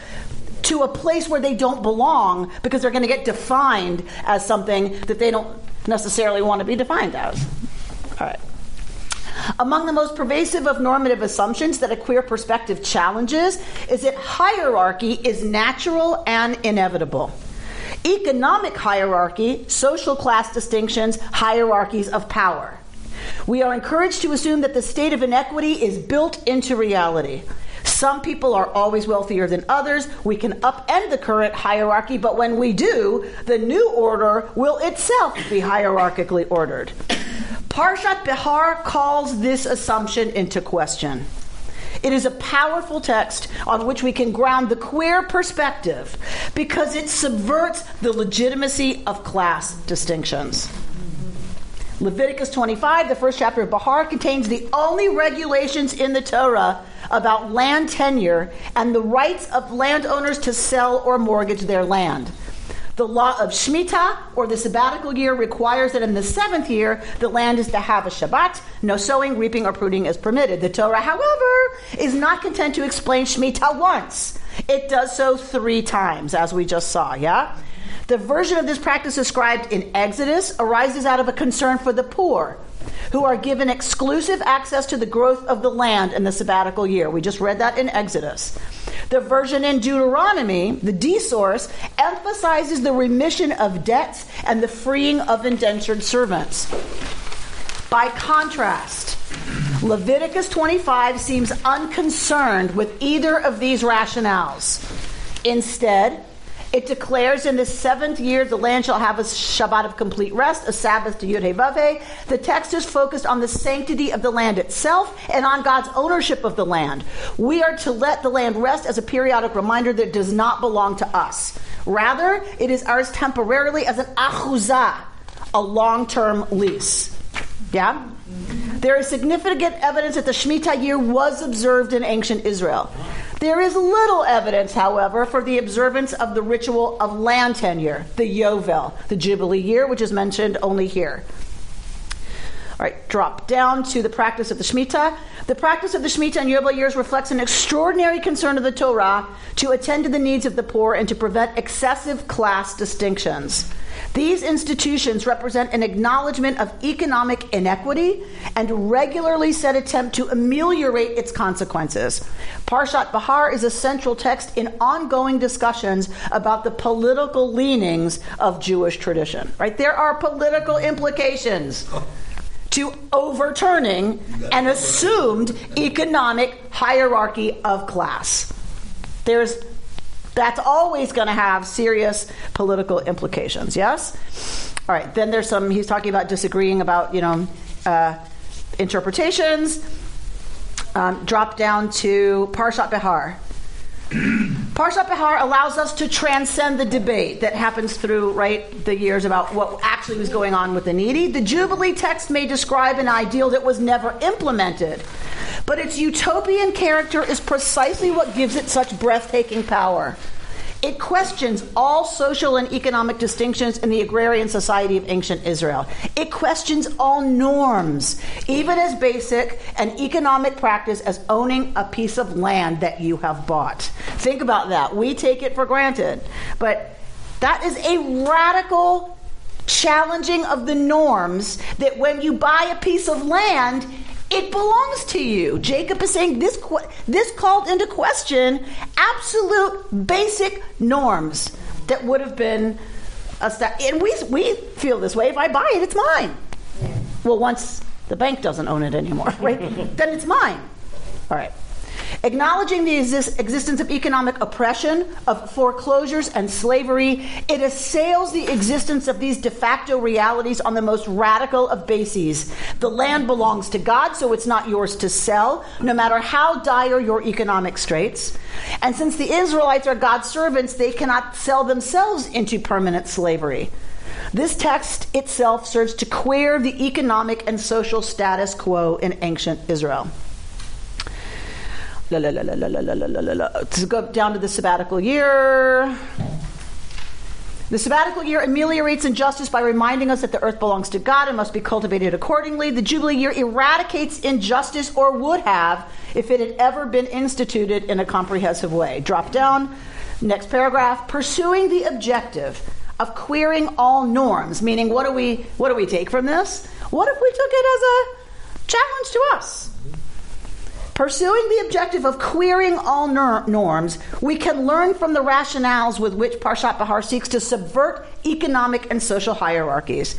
to a place where they don't belong because they're going to get defined as something that they don't necessarily want to be defined as. All right. Among the most pervasive of normative assumptions that a queer perspective challenges is that hierarchy is natural and inevitable. Economic hierarchy, social class distinctions, hierarchies of power. We are encouraged to assume that the state of inequity is built into reality. Some people are always wealthier than others. We can upend the current hierarchy, but when we do, the new order will itself be hierarchically ordered. Parshat Behar calls this assumption into question. It is a powerful text on which we can ground the queer perspective because it subverts the legitimacy of class distinctions. Leviticus 25, the first chapter of Behar, contains the only regulations in the Torah about land tenure and the rights of landowners to sell or mortgage their land. The law of Shemitah, or the sabbatical year, requires that in the seventh year, the land is to have a Shabbat. No sowing, reaping, or pruning is permitted. The Torah, however, is not content to explain Shemitah once. It does so three times, as we just saw, yeah? The version of this practice described in Exodus arises out of a concern for the poor, who are given exclusive access to the growth of the land in the sabbatical year. We just read that in Exodus. The version in Deuteronomy, the D source, emphasizes the remission of debts and the freeing of indentured servants. By contrast, Leviticus 25 seems unconcerned with either of these rationales. Instead, it declares in the seventh year the land shall have a Shabbat of complete rest, a Sabbath to Yud He Vav The text is focused on the sanctity of the land itself and on God's ownership of the land. We are to let the land rest as a periodic reminder that it does not belong to us. Rather, it is ours temporarily as an achuzah, a long-term lease. Yeah? There is significant evidence that the Shemitah year was observed in ancient Israel. There is little evidence, however, for the observance of the ritual of land tenure, the Yovel, the Jubilee year, which is mentioned only here. All right, drop down to the practice of the Shemitah. The practice of the Shemitah and Yovel years reflects an extraordinary concern of the Torah to attend to the needs of the poor and to prevent excessive class distinctions. These institutions represent an acknowledgement of economic inequity and regularly set attempt to ameliorate its consequences. Parshat Behar is a central text in ongoing discussions about the political leanings of Jewish tradition. Right? There are political implications to overturning an assumed economic hierarchy of class. There's that's always going to have serious political implications. Yes. All right. Then there's some. He's talking about disagreeing about you know uh, interpretations. Um, drop down to Parshat Behar. Parshat Behar allows us to transcend the debate that happens through right the years about what actually was going on with the needy. The Jubilee text may describe an ideal that was never implemented, but its utopian character is precisely what gives it such breathtaking power. It questions all social and economic distinctions in the agrarian society of ancient Israel. It questions all norms, even as basic an economic practice as owning a piece of land that you have bought. Think about that. We take it for granted. But that is a radical challenging of the norms that when you buy a piece of land, it belongs to you. Jacob is saying this this called into question absolute basic norms that would have been and we we feel this way if I buy it it's mine. Well, once the bank doesn't own it anymore, right? then it's mine. All right. Acknowledging the exist- existence of economic oppression, of foreclosures and slavery, it assails the existence of these de facto realities on the most radical of bases. The land belongs to God, so it's not yours to sell, no matter how dire your economic straits. And since the Israelites are God's servants, they cannot sell themselves into permanent slavery. This text itself serves to queer the economic and social status quo in ancient Israel. La, la, la, la, la, la, la, la, la, la. To go down to the sabbatical year. The sabbatical year ameliorates injustice by reminding us that the earth belongs to God and must be cultivated accordingly. The Jubilee year eradicates injustice, or would have if it had ever been instituted in a comprehensive way. Drop down, next paragraph. Pursuing the objective of queering all norms, meaning what do we what do we take from this? What if we took it as a challenge to us? Pursuing the objective of queering all norms, we can learn from the rationales with which Parshat Behar seeks to subvert economic and social hierarchies.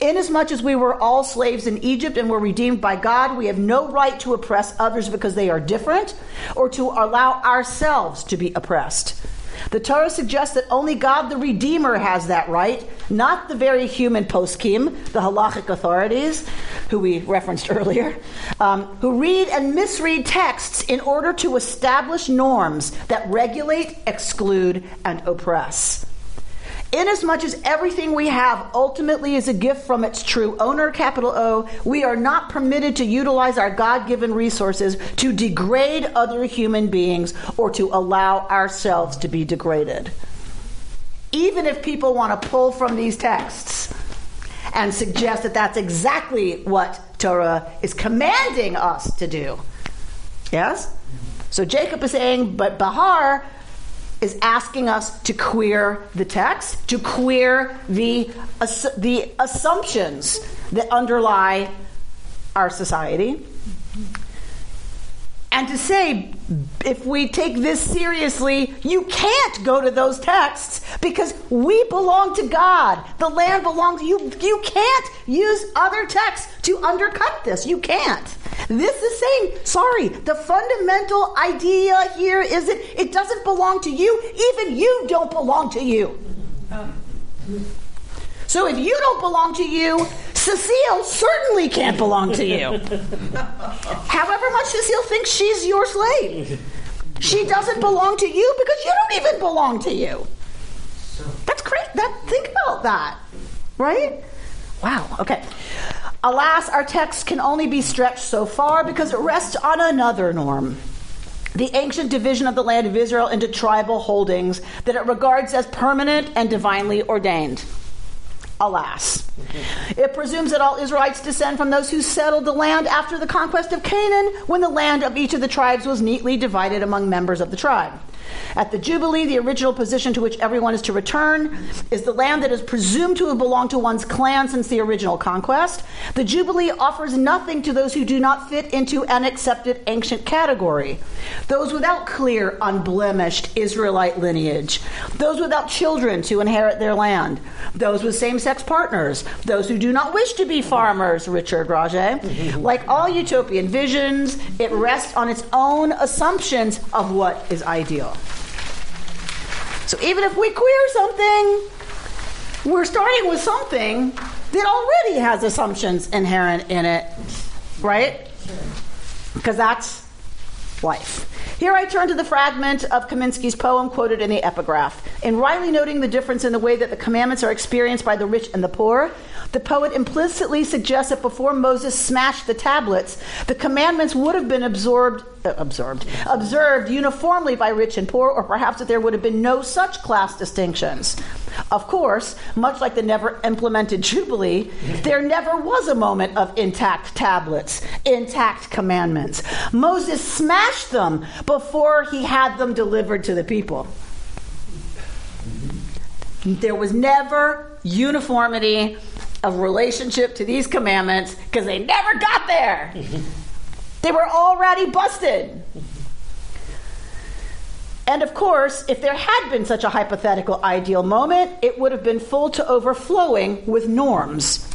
Inasmuch as we were all slaves in Egypt and were redeemed by God, we have no right to oppress others because they are different or to allow ourselves to be oppressed. The Torah suggests that only God the Redeemer has that right, not the very human poskim, the halachic authorities, who we referenced earlier, um, who read and misread texts in order to establish norms that regulate, exclude, and oppress. Inasmuch as everything we have ultimately is a gift from its true owner, capital O, we are not permitted to utilize our God given resources to degrade other human beings or to allow ourselves to be degraded. Even if people want to pull from these texts and suggest that that's exactly what Torah is commanding us to do. Yes? So Jacob is saying, but Behar is asking us to queer the text, to queer the, the assumptions that underlie our society. And to say, if we take this seriously, you can't go to those texts because we belong to God. The land belongs you. You can't use other texts to undercut this. You can't. This is saying, sorry, the fundamental idea here is that it doesn't belong to you. Even you don't belong to you. Um, So if you don't belong to you, Cecile certainly can't belong to you. However much Cecile thinks she's your slave, she doesn't belong to you because you don't even belong to you. That's great. That think about that, right? Wow. Okay. Alas, our text can only be stretched so far because it rests on another norm. The ancient division of the land of Israel into tribal holdings that it regards as permanent and divinely ordained. Alas. It presumes that all Israelites descend from those who settled the land after the conquest of Canaan, when the land of each of the tribes was neatly divided among members of the tribe. At the Jubilee, the original position to which everyone is to return is the land that is presumed to have belonged to one's clan since the original conquest. The Jubilee offers nothing to those who do not fit into an accepted ancient category. Those without clear, unblemished Israelite lineage. Those without children to inherit their land. Those with same sex partners. Those who do not wish to be farmers, Richard Raje. like all utopian visions, it rests on its own assumptions of what is ideal. So even if we queer something, we're starting with something that already has assumptions inherent in it, right? Because that's life. Here I turn to the fragment of Kaminsky's poem quoted in the epigraph. In Riley noting the difference in the way that the commandments are experienced by the rich and the poor, the poet implicitly suggests that before Moses smashed the tablets, the commandments would have been absorbed, uh, absorbed, observed uniformly by rich and poor, or perhaps that there would have been no such class distinctions. Of course, much like the never implemented Jubilee, there never was a moment of intact tablets, intact commandments. Moses smashed them before he had them delivered to the people. There was never uniformity of relationship to these commandments because they never got there. they were already busted. And of course, if there had been such a hypothetical ideal moment, it would have been full to overflowing with norms.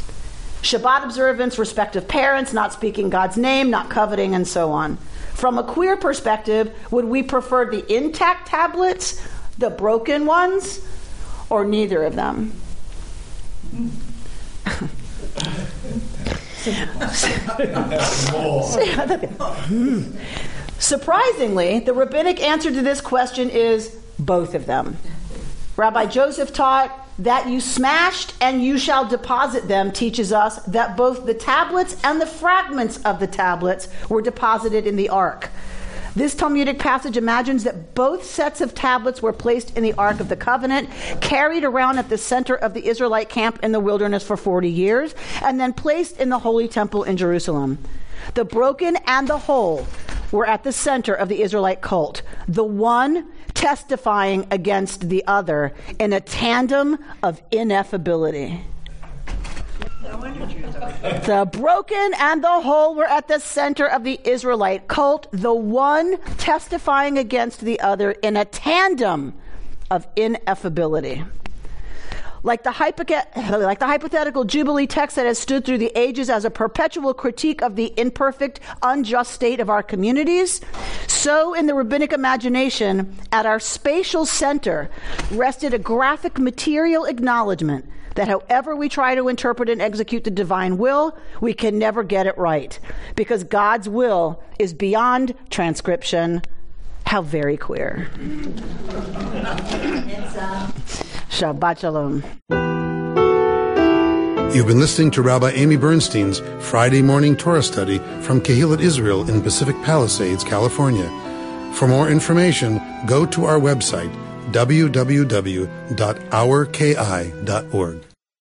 Shabbat observance, respect of parents, not speaking God's name, not coveting, and so on. From a queer perspective, would we prefer the intact tablets, the broken ones, or neither of them? Surprisingly, the rabbinic answer to this question is both of them. Rabbi Joseph taught that you smashed and you shall deposit them teaches us that both the tablets and the fragments of the tablets were deposited in the ark. This Talmudic passage imagines that both sets of tablets were placed in the Ark of the Covenant, carried around at the center of the Israelite camp in the wilderness for 40 years, and then placed in the Holy Temple in Jerusalem. The broken and the whole were at the center of the Israelite cult, the one testifying against the other in a tandem of ineffability. The broken and the whole were at the center of the Israelite cult, the one testifying against the other in a tandem of ineffability. Like the, like the, hypothetical Jubilee text that has stood through the ages as a perpetual critique of the imperfect, unjust state of our communities, so in the rabbinic imagination, at our spatial center, rested a graphic material acknowledgement that however we try to interpret and execute the divine will, we can never get it right. Because God's will is beyond transcription. How very queer. Shabbat Shalom. You've been listening to Rabbi Amy Bernstein's Friday morning Torah study from Kehillat Israel in Pacific Palisades, California. For more information, go to our website, www.ourki.org.